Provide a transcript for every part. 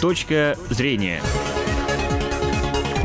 Точка зрения.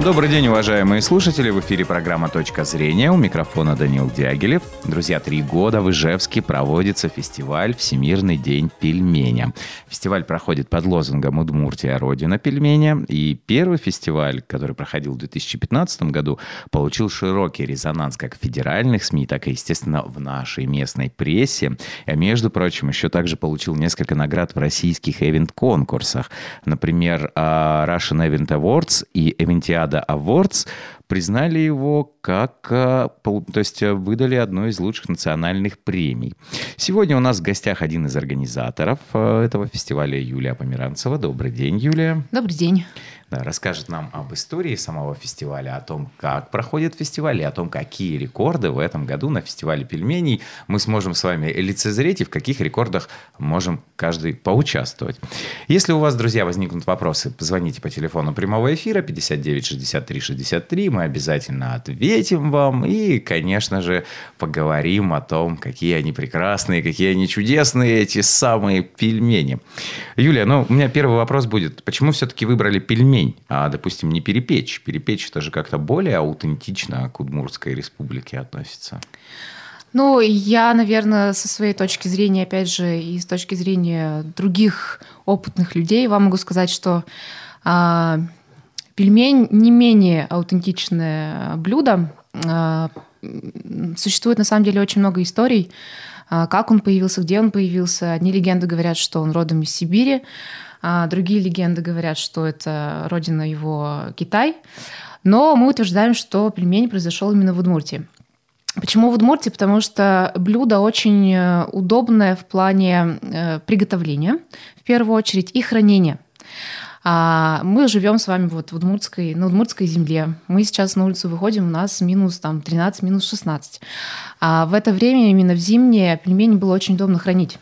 Добрый день, уважаемые слушатели. В эфире программа «Точка зрения». У микрофона Данил Дягилев. Друзья, три года в Ижевске проводится фестиваль «Всемирный день пельменя». Фестиваль проходит под лозунгом «Удмуртия – Родина пельменя». И первый фестиваль, который проходил в 2015 году, получил широкий резонанс как в федеральных СМИ, так и, естественно, в нашей местной прессе. А между прочим, еще также получил несколько наград в российских эвент-конкурсах. Например, а, Russian Event Awards и Eventiada Nevada Awards признали его как, э, то есть э, выдали одну из лучших национальных премий. Сегодня у нас в гостях один из организаторов э, этого фестиваля Юлия Померанцева. Добрый день, Юлия. Добрый день да, расскажет нам об истории самого фестиваля, о том, как проходит фестиваль и о том, какие рекорды в этом году на фестивале пельменей мы сможем с вами лицезреть и в каких рекордах можем каждый поучаствовать. Если у вас, друзья, возникнут вопросы, позвоните по телефону прямого эфира 59 63 63, мы обязательно ответим вам и, конечно же, поговорим о том, какие они прекрасные, какие они чудесные, эти самые пельмени. Юлия, ну, у меня первый вопрос будет. Почему все-таки выбрали пельмень, а, допустим, не перепечь. Перепечь это же как-то более аутентично к Удмуртской республике относится. Ну, я, наверное, со своей точки зрения, опять же, и с точки зрения других опытных людей, вам могу сказать, что а, пельмень не менее аутентичное блюдо. А, существует на самом деле очень много историй, а, как он появился, где он появился. Одни легенды говорят, что он родом из Сибири, а другие легенды говорят, что это родина его Китай. Но мы утверждаем, что пельмень произошел именно в Удмуртии. Почему в Удмуртии? Потому что блюдо очень э, удобное в плане э, приготовления, в первую очередь, и хранения. А мы живем с вами вот в Удмуртской, на Удмуртской земле. Мы сейчас на улицу выходим, у нас минус там, 13, минус 16. А в это время, именно в зимнее, пельмени было очень удобно хранить.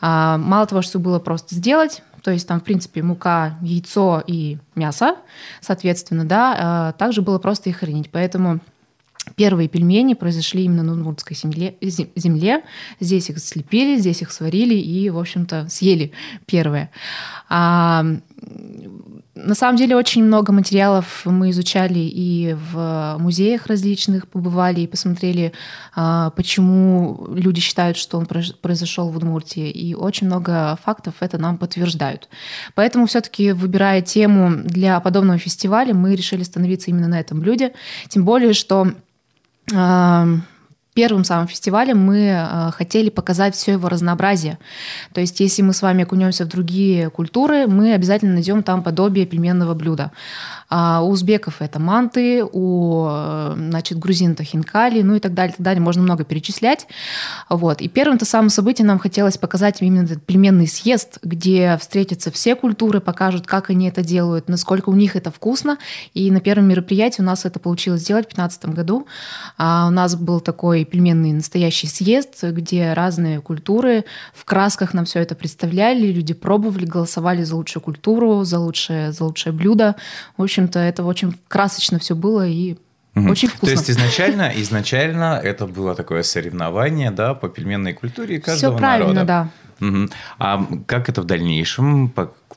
А, мало того, что было просто сделать, то есть там, в принципе, мука, яйцо и мясо, соответственно, да, а, также было просто их хранить. Поэтому Первые пельмени произошли именно на Удмуртской земле, земле. Здесь их слепили, здесь их сварили и, в общем-то, съели первые. А, на самом деле очень много материалов мы изучали и в музеях различных побывали и посмотрели, а, почему люди считают, что он произошел в Удмуртии. И очень много фактов это нам подтверждают. Поэтому все-таки, выбирая тему для подобного фестиваля, мы решили становиться именно на этом блюде. Тем более, что а, первым самым фестивалем мы э, хотели показать все его разнообразие. То есть, если мы с вами окунемся в другие культуры, мы обязательно найдем там подобие пельменного блюда. А у узбеков это манты, у значит, грузин это хинкали, ну и так далее, так далее. Можно много перечислять. Вот. И первым-то самым событием нам хотелось показать именно этот пельменный съезд, где встретятся все культуры, покажут, как они это делают, насколько у них это вкусно. И на первом мероприятии у нас это получилось сделать в 2015 году. А у нас был такой пельменный настоящий съезд, где разные культуры в красках нам все это представляли, люди пробовали, голосовали за лучшую культуру, за лучшее, за лучшее блюдо. В общем, общем-то, это очень красочно все было и Угу. Очень вкусно. То есть изначально, изначально это было такое соревнование, да, по пельменной культуре каждого Все правильно, народа. да. Угу. А как это в дальнейшем,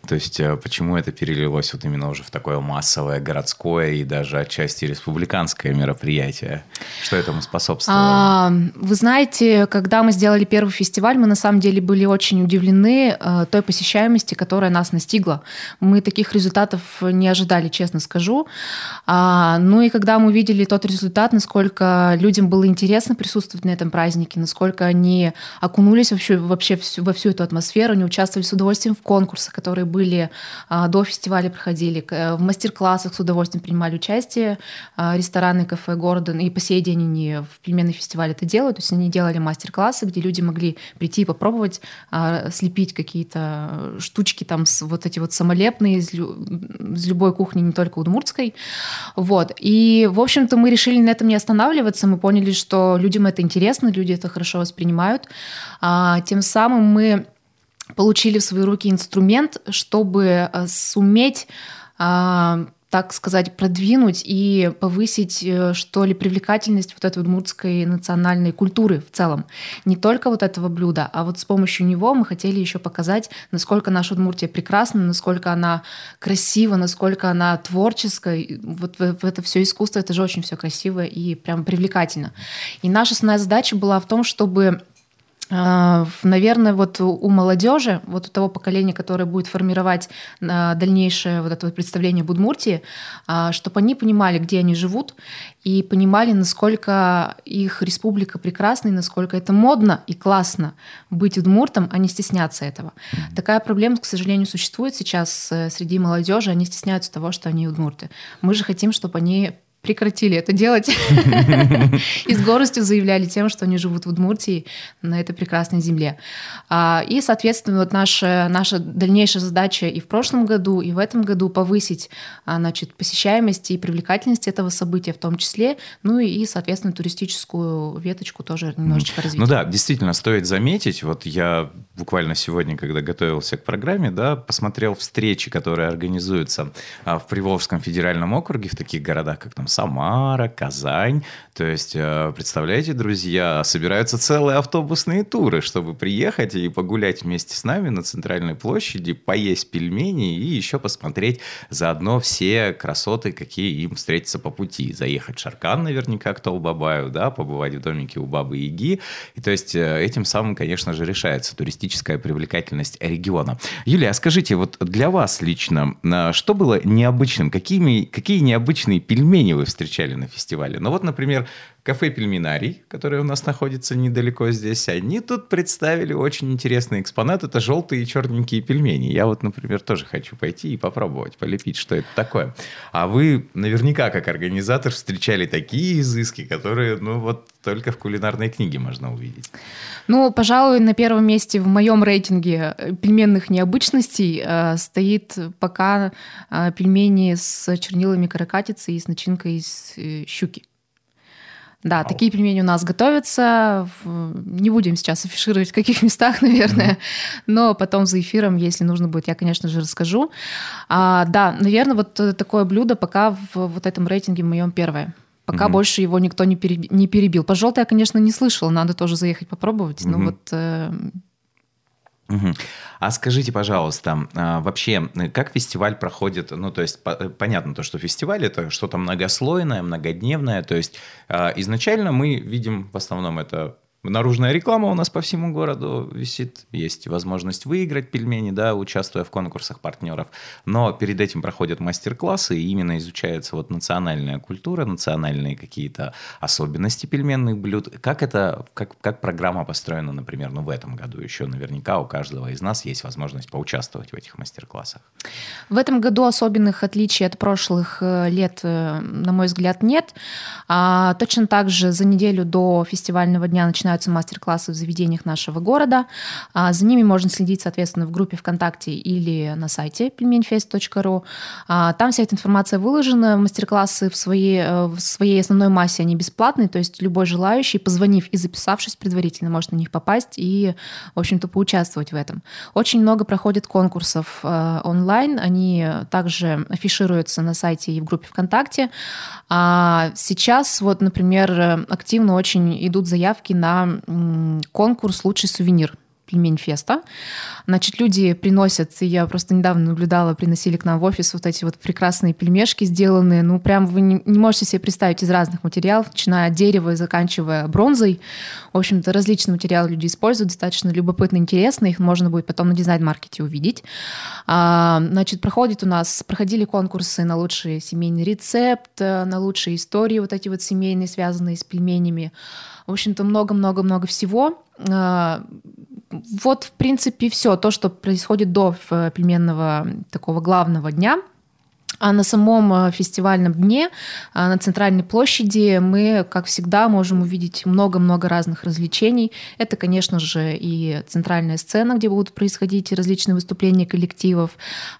то есть э, почему это перелилось вот именно уже в такое массовое городское и даже отчасти республиканское мероприятие? Что этому способствовало? А, вы знаете, когда мы сделали первый фестиваль, мы на самом деле были очень удивлены э, той посещаемости, которая нас настигла. Мы таких результатов не ожидали, честно скажу. А, ну и когда мы увидели тот результат, насколько людям было интересно присутствовать на этом празднике, насколько они окунулись вообще, вообще всю, во всю эту атмосферу, они участвовали с удовольствием в конкурсах, которые были а, до фестиваля, проходили, в мастер-классах с удовольствием принимали участие. А, рестораны, кафе города, и по сей день они в пельменный фестиваль это делают. То есть они делали мастер-классы, где люди могли прийти и попробовать а, слепить какие-то штучки там вот эти вот самолепные из, из любой кухни, не только удмуртской. Вот. И, в общем-то, мы решили на этом не останавливаться. Мы поняли, что людям это интересно, люди это хорошо воспринимают. Тем самым мы получили в свои руки инструмент, чтобы э, суметь а, так сказать, продвинуть и повысить, э, что ли, привлекательность вот этой удмуртской национальной культуры в целом. Не только вот этого блюда, а вот с помощью него мы хотели еще показать, насколько наша Удмуртия прекрасна, насколько она красива, насколько она творческая. Вот это все искусство, это же очень все красиво и прям привлекательно. И наша основная задача была в том, чтобы наверное, вот у молодежи, вот у того поколения, которое будет формировать а, дальнейшее вот это вот представление Будмуртии, а, чтобы они понимали, где они живут, и понимали, насколько их республика прекрасна, и насколько это модно и классно быть удмуртом, а не стесняться этого. Такая проблема, к сожалению, существует сейчас э, среди молодежи, они стесняются того, что они удмурты. Мы же хотим, чтобы они прекратили это делать и с гордостью заявляли тем, что они живут в Удмуртии на этой прекрасной земле. А, и, соответственно, вот наша, наша дальнейшая задача и в прошлом году, и в этом году повысить а, значит, посещаемость и привлекательность этого события в том числе, ну и, соответственно, туристическую веточку тоже немножечко развить. Ну да, действительно, стоит заметить, вот я буквально сегодня, когда готовился к программе, да, посмотрел встречи, которые организуются а, в Приволжском федеральном округе, в таких городах, как там Самара, Казань. То есть, э, представляете, друзья, собираются целые автобусные туры, чтобы приехать и погулять вместе с нами на центральной площади, поесть пельмени и еще посмотреть заодно все красоты, какие им встретятся по пути. Заехать в Шаркан наверняка к Толбабаю, да, побывать в домике у Бабы Яги. И то есть э, этим самым, конечно же, решается туристическая привлекательность региона. Юлия, а скажите, вот для вас лично, что было необычным? Какими, какие необычные пельмени вы вы встречали на фестивале. Но вот, например, кафе «Пельминарий», которое у нас находится недалеко здесь, они тут представили очень интересный экспонат. Это желтые и черненькие пельмени. Я вот, например, тоже хочу пойти и попробовать полепить, что это такое. А вы наверняка, как организатор, встречали такие изыски, которые, ну вот, только в кулинарной книге можно увидеть. Ну, пожалуй, на первом месте в моем рейтинге э, пельменных необычностей э, стоит пока э, пельмени с чернилами каракатицы и с начинкой из э, щуки. Да, Вау. такие пельмени у нас готовятся. Не будем сейчас афишировать, в каких местах, наверное, mm-hmm. но потом за эфиром, если нужно будет, я, конечно же, расскажу. А, да, наверное, вот такое блюдо пока в вот этом рейтинге моем первое. Пока угу. больше его никто не, переб... не перебил. По желтой я, конечно, не слышала, надо тоже заехать попробовать. Угу. Но вот э... Угу. А скажите, пожалуйста, а, вообще, как фестиваль проходит? Ну, то есть, э, понятно то, что фестиваль это что-то многослойное, многодневное. То есть, а, изначально мы видим в основном это Наружная реклама у нас по всему городу висит. Есть возможность выиграть пельмени, да, участвуя в конкурсах партнеров. Но перед этим проходят мастер-классы, и именно изучается вот национальная культура, национальные какие-то особенности пельменных блюд. Как это, как, как программа построена, например, ну в этом году еще наверняка у каждого из нас есть возможность поучаствовать в этих мастер-классах. В этом году особенных отличий от прошлых э, лет, э, на мой взгляд, нет. А, точно так же за неделю до фестивального дня начинают начинаются мастер-классы в заведениях нашего города. А, за ними можно следить, соответственно, в группе ВКонтакте или на сайте пельменьфест.ру. А, там вся эта информация выложена. Мастер-классы в своей, э, в своей основной массе они бесплатные, то есть любой желающий, позвонив и записавшись предварительно, может на них попасть и, в общем-то, поучаствовать в этом. Очень много проходит конкурсов э, онлайн, они также афишируются на сайте и в группе ВКонтакте. А сейчас, вот, например, активно очень идут заявки на конкурс «Лучший сувенир» пельмень феста. Значит, люди приносят, я просто недавно наблюдала, приносили к нам в офис вот эти вот прекрасные пельмешки сделанные. Ну, прям вы не, не можете себе представить из разных материалов, начиная от дерева и заканчивая бронзой. В общем-то, различные материалы люди используют, достаточно любопытно, интересно. Их можно будет потом на дизайн-маркете увидеть. А, значит, проходит у нас, проходили конкурсы на лучший семейный рецепт, э, на лучшие истории вот эти вот семейные, связанные с пельменями. В общем-то, много-много-много всего. Вот, в принципе, все то, что происходит до э, пельменного такого главного дня – а на самом э, фестивальном дне, э, на центральной площади, мы, как всегда, можем увидеть много-много разных развлечений. Это, конечно же, и центральная сцена, где будут происходить различные выступления коллективов.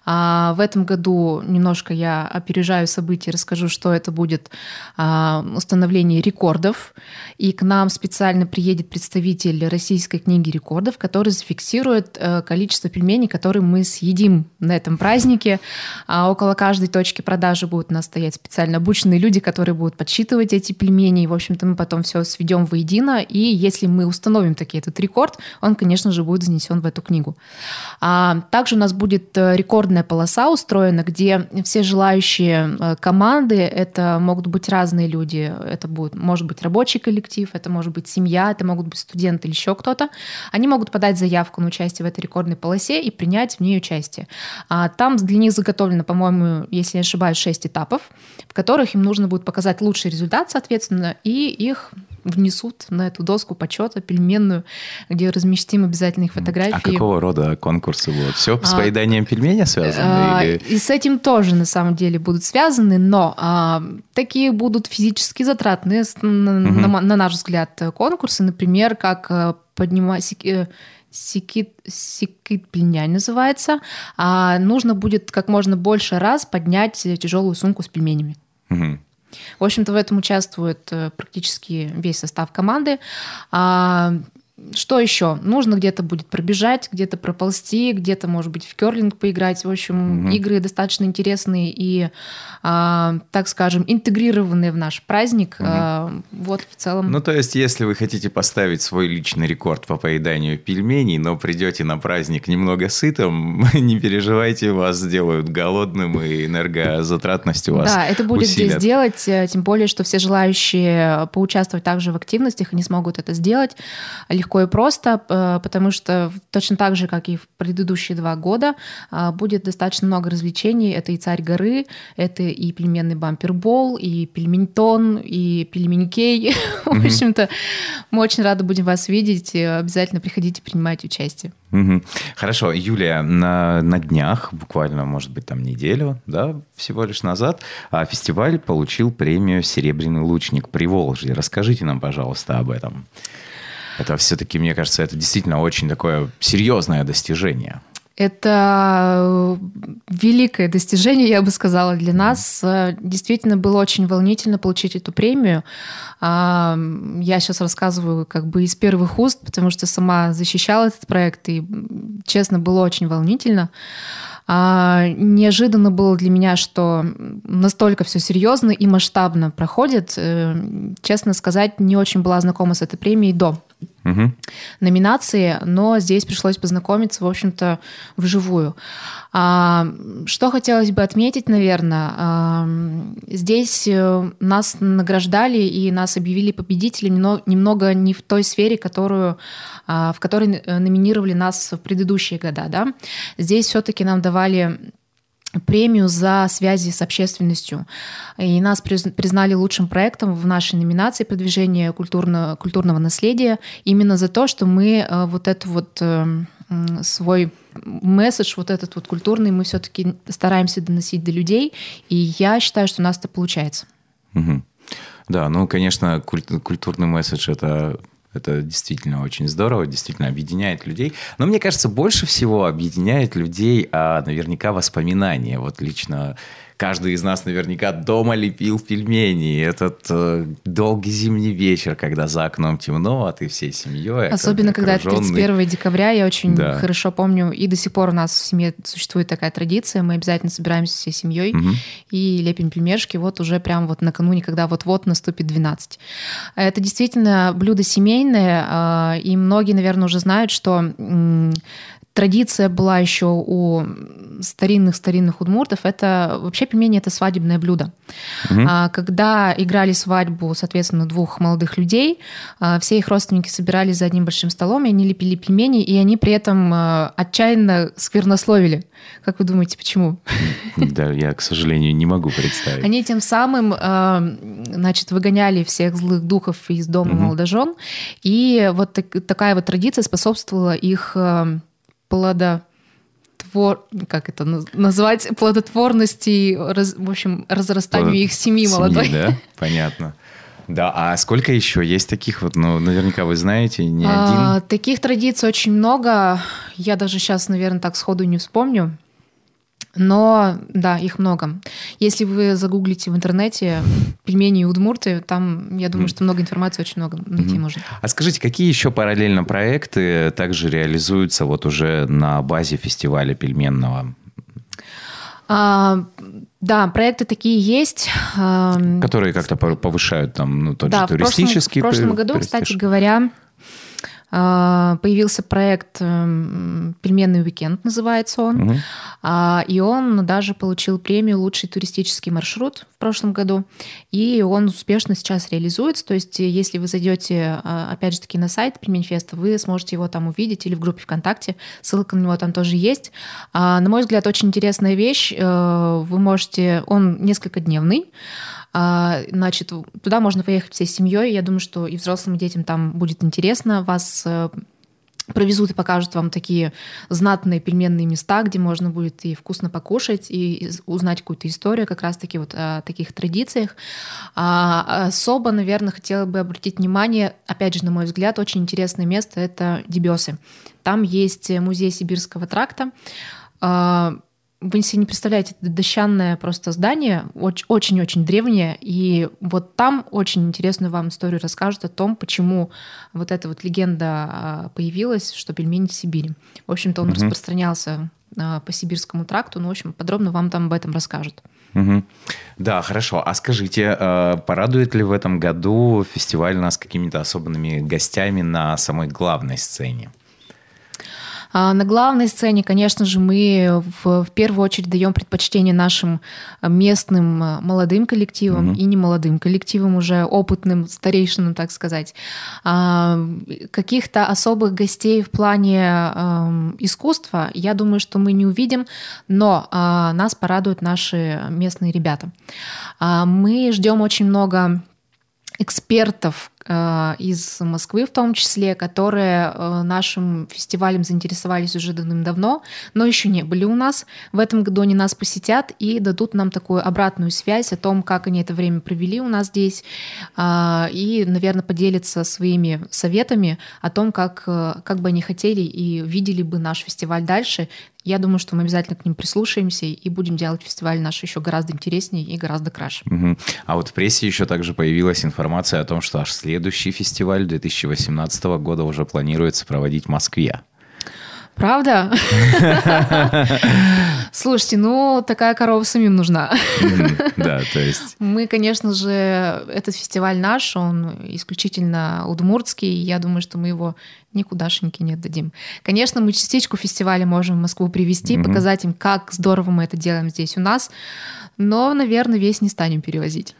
А в этом году немножко я опережаю события, расскажу, что это будет а, установление рекордов. И к нам специально приедет представитель Российской книги рекордов, который зафиксирует э, количество пельменей, которые мы съедим на этом празднике. А около каждой точке продажи будут у нас стоять специально обученные люди, которые будут подсчитывать эти пельмени. И, в общем-то, мы потом все сведем воедино. И если мы установим таки этот рекорд, он, конечно же, будет занесен в эту книгу. А также у нас будет э, рекордная полоса устроена, где все желающие э, команды, это могут быть разные люди, это будет, может быть рабочий коллектив, это может быть семья, это могут быть студенты или еще кто-то. Они могут подать заявку на участие в этой рекордной полосе и принять в ней участие. А там для них заготовлено, по-моему, если не ошибаюсь, 6 этапов, в которых им нужно будет показать лучший результат, соответственно, и их внесут на эту доску почета пельменную, где разместим обязательно их фотографии. А какого рода конкурсы будут? Все с а, поеданием пельменя связано? А, или... И с этим тоже на самом деле будут связаны, но а, такие будут физически затратные, угу. на, на наш взгляд, конкурсы, например, как э, поднимать э, Секит, секит пельнянь называется. А нужно будет как можно больше раз поднять тяжелую сумку с пельменями. Угу. В общем-то, в этом участвует э, практически весь состав команды. Что еще? Нужно где-то будет пробежать, где-то проползти, где-то, может быть, в керлинг поиграть. В общем, угу. игры достаточно интересные и, а, так скажем, интегрированные в наш праздник. Угу. А, вот в целом. Ну, то есть, если вы хотите поставить свой личный рекорд по поеданию пельменей, но придете на праздник немного сытым, не переживайте, вас сделают голодным и энергозатратность у вас Да, это будет усилят. здесь делать, э, тем более, что все желающие поучаствовать также в активностях, они смогут это сделать легко легко и просто, э, потому что точно так же, как и в предыдущие два года, э, будет достаточно много развлечений. Это и «Царь горы», это и пельменный бампербол, и пельменьтон, и пельменькей. В общем-то, мы очень рады будем вас видеть. Обязательно приходите принимать участие. Хорошо, Юлия, на, на днях, буквально, может быть, там неделю, да, всего лишь назад, а, фестиваль получил премию «Серебряный лучник» при Волжье. Расскажите нам, пожалуйста, об этом. Это все-таки, мне кажется, это действительно очень такое серьезное достижение. Это э, великое достижение, я бы сказала, для нас. Э, действительно было очень волнительно получить эту премию. А, я сейчас рассказываю как бы из первых уст, потому что сама защищала этот проект, и, честно, было очень волнительно. А, неожиданно было для меня, что настолько все серьезно и масштабно проходит. Э, честно сказать, не очень была знакома с этой премией до угу. номинации, но здесь пришлось познакомиться, в общем-то, вживую. А, что хотелось бы отметить, наверное, а, здесь э, нас награждали и нас объявили победителями но немного не в той сфере, которую, а, в которой э, номинировали нас в предыдущие года. Да? Здесь все-таки нам давали премию за связи с общественностью. И нас признали лучшим проектом в нашей номинации продвижения культурно, культурного наследия именно за то, что мы э, вот эту вот э, свой месседж, вот этот вот культурный, мы все-таки стараемся доносить до людей, и я считаю, что у нас это получается. Угу. Да, ну, конечно, культурный месседж это это действительно очень здорово, действительно объединяет людей. Но мне кажется, больше всего объединяет людей а, наверняка воспоминания. Вот лично Каждый из нас наверняка дома лепил пельмени. Этот э, долгий зимний вечер, когда за окном темно, а ты всей семьей. Особенно, когда это 31 декабря, я очень да. хорошо помню. И до сих пор у нас в семье существует такая традиция. Мы обязательно собираемся всей семьей угу. и лепим пельмешки. Вот уже прям вот накануне, когда вот-вот наступит 12. Это действительно блюдо семейное. А, и многие, наверное, уже знают, что традиция была еще у старинных-старинных удмуртов. Это вообще пельмени – это свадебное блюдо. Угу. Когда играли свадьбу, соответственно, двух молодых людей, а, все их родственники собирались за одним большим столом, и они лепили пельмени, и они при этом а, отчаянно сквернословили. Как вы думаете, почему? Да, я, к сожалению, не могу представить. Они тем самым, значит, выгоняли всех злых духов из дома угу. молодожен, и вот такая вот традиция способствовала их плодотвор... как это назвать? Плодотворности, раз... в общем, разрастанию Плод... их семьи молодой. Семьи, да? Понятно. Да, а сколько еще есть таких вот, ну, наверняка вы знаете, не а, один? Таких традиций очень много. Я даже сейчас, наверное, так сходу не вспомню. Но да, их много. Если вы загуглите в интернете пельмени и удмурты, там, я думаю, что много информации, очень много найти mm-hmm. можно. А скажите, какие еще параллельно проекты также реализуются вот уже на базе фестиваля пельменного? А, да, проекты такие есть. Которые как-то повышают там ну, тот да, же туристический в прошлом, в прошлом году, престиж. кстати говоря, появился проект эм, «Пельменный уикенд» называется он. Угу. И он даже получил премию «Лучший туристический маршрут» в прошлом году. И он успешно сейчас реализуется. То есть если вы зайдете, а, опять же таки, на сайт Пельменьфеста, вы сможете его там увидеть или в группе ВКонтакте. Ссылка на него там тоже есть. На мой взгляд, очень интересная вещь. Э, вы можете... Он несколько дневный. А, значит, туда можно поехать всей семьей. Я думаю, что и взрослым, и детям там будет интересно. Вас э, провезут и покажут вам такие знатные пельменные места, где можно будет и вкусно покушать, и узнать какую-то историю как раз-таки вот о таких традициях. А особо, наверное, хотела бы обратить внимание, опять же, на мой взгляд, очень интересное место — это Дебесы. Там есть музей Сибирского тракта, а, вы себе не представляете, это дощанное просто здание, очень-очень древнее, и вот там очень интересную вам историю расскажут о том, почему вот эта вот легенда а, появилась, что пельмени в Сибири. В общем-то, он угу. распространялся а, по сибирскому тракту, ну, в общем, подробно вам там об этом расскажут. Угу. Да, хорошо. А скажите, а, порадует ли в этом году фестиваль нас какими-то особенными гостями на самой главной сцене? А на главной сцене, конечно же, мы в, в первую очередь даем предпочтение нашим местным э, молодым коллективам mm-hmm. и немолодым коллективам, уже опытным старейшинам, так сказать. А, каких-то особых гостей в плане а, искусства, я думаю, что мы не увидим, но а, нас порадуют наши местные ребята. А, мы ждем очень много экспертов из Москвы в том числе, которые э, нашим фестивалем заинтересовались уже давным-давно, но еще не были у нас. В этом году они нас посетят и дадут нам такую обратную связь о том, как они это время провели у нас здесь, э, и, наверное, поделятся своими советами о том, как, как бы они хотели и видели бы наш фестиваль дальше, я думаю, что мы обязательно к ним прислушаемся и будем делать фестиваль наш еще гораздо интереснее и гораздо краше. Угу. А вот в прессе еще также появилась информация о том, что аж следующий фестиваль 2018 года уже планируется проводить в Москве. Правда? Слушайте, ну такая корова самим нужна. Да, то есть. Мы, конечно же, этот фестиваль наш, он исключительно удмуртский. Я думаю, что мы его никудашеньки не отдадим. Конечно, мы частичку фестиваля можем в Москву привести, показать им, как здорово мы это делаем здесь у нас. Но, наверное, весь не станем перевозить.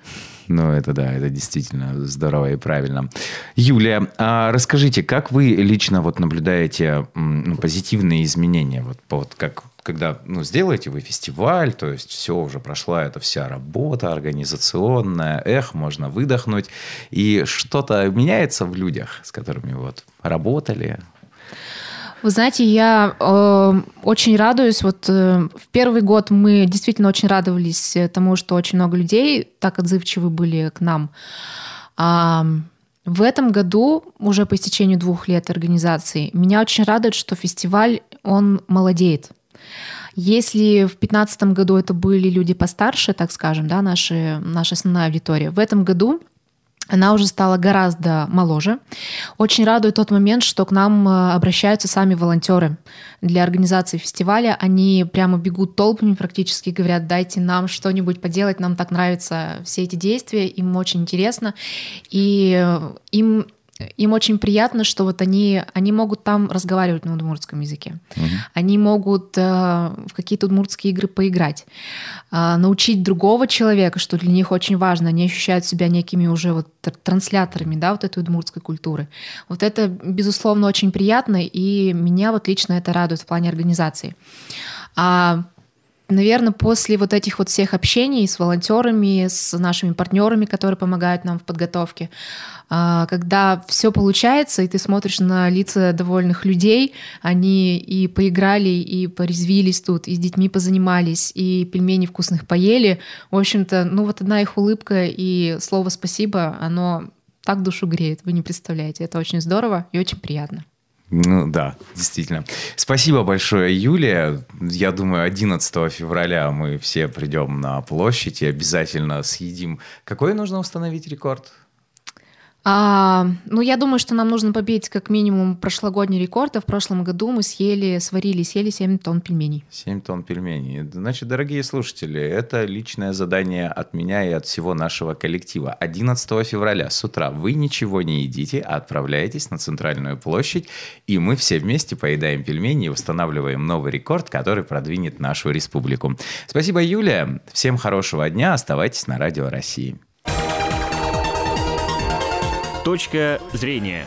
Ну, это да, это действительно здорово и правильно. Юлия, а расскажите, как вы лично вот наблюдаете ну, позитивные изменения? Вот, вот как когда ну, сделаете вы фестиваль, то есть все уже прошла эта вся работа организационная, эх, можно выдохнуть, и что-то меняется в людях, с которыми вот работали, вы знаете, я э, очень радуюсь. Вот э, в первый год мы действительно очень радовались тому, что очень много людей так отзывчивы были к нам. А, в этом году, уже по истечению двух лет организации, меня очень радует, что фестиваль, он молодеет. Если в 2015 году это были люди постарше, так скажем, да, наши, наша основная аудитория, в этом году она уже стала гораздо моложе. Очень радует тот момент, что к нам э, обращаются сами волонтеры для организации фестиваля. Они прямо бегут толпами практически, говорят, дайте нам что-нибудь поделать, нам так нравятся все эти действия, им очень интересно. И э, им им очень приятно, что вот они, они могут там разговаривать на удмуртском языке. Угу. Они могут э, в какие-то удмуртские игры поиграть, э, научить другого человека, что для них очень важно. Они ощущают себя некими уже вот трансляторами, да, вот этой удмуртской культуры. Вот это, безусловно, очень приятно, и меня вот лично это радует в плане организации. А наверное, после вот этих вот всех общений с волонтерами, с нашими партнерами, которые помогают нам в подготовке, а, когда все получается, и ты смотришь на лица довольных людей, они и поиграли, и порезвились тут, и с детьми позанимались, и пельмени вкусных поели. В общем-то, ну вот одна их улыбка и слово спасибо, оно так душу греет, вы не представляете. Это очень здорово и очень приятно. Ну да, действительно. Спасибо большое, Юлия. Я думаю, 11 февраля мы все придем на площадь и обязательно съедим. Какой нужно установить рекорд? А, ну, я думаю, что нам нужно побить как минимум прошлогодний рекорд. А в прошлом году мы съели, сварили, съели 7 тонн пельменей. 7 тонн пельменей. Значит, дорогие слушатели, это личное задание от меня и от всего нашего коллектива. 11 февраля с утра вы ничего не едите, а отправляетесь на центральную площадь, и мы все вместе поедаем пельмени и устанавливаем новый рекорд, который продвинет нашу республику. Спасибо, Юлия. Всем хорошего дня. Оставайтесь на Радио России. Точка зрения.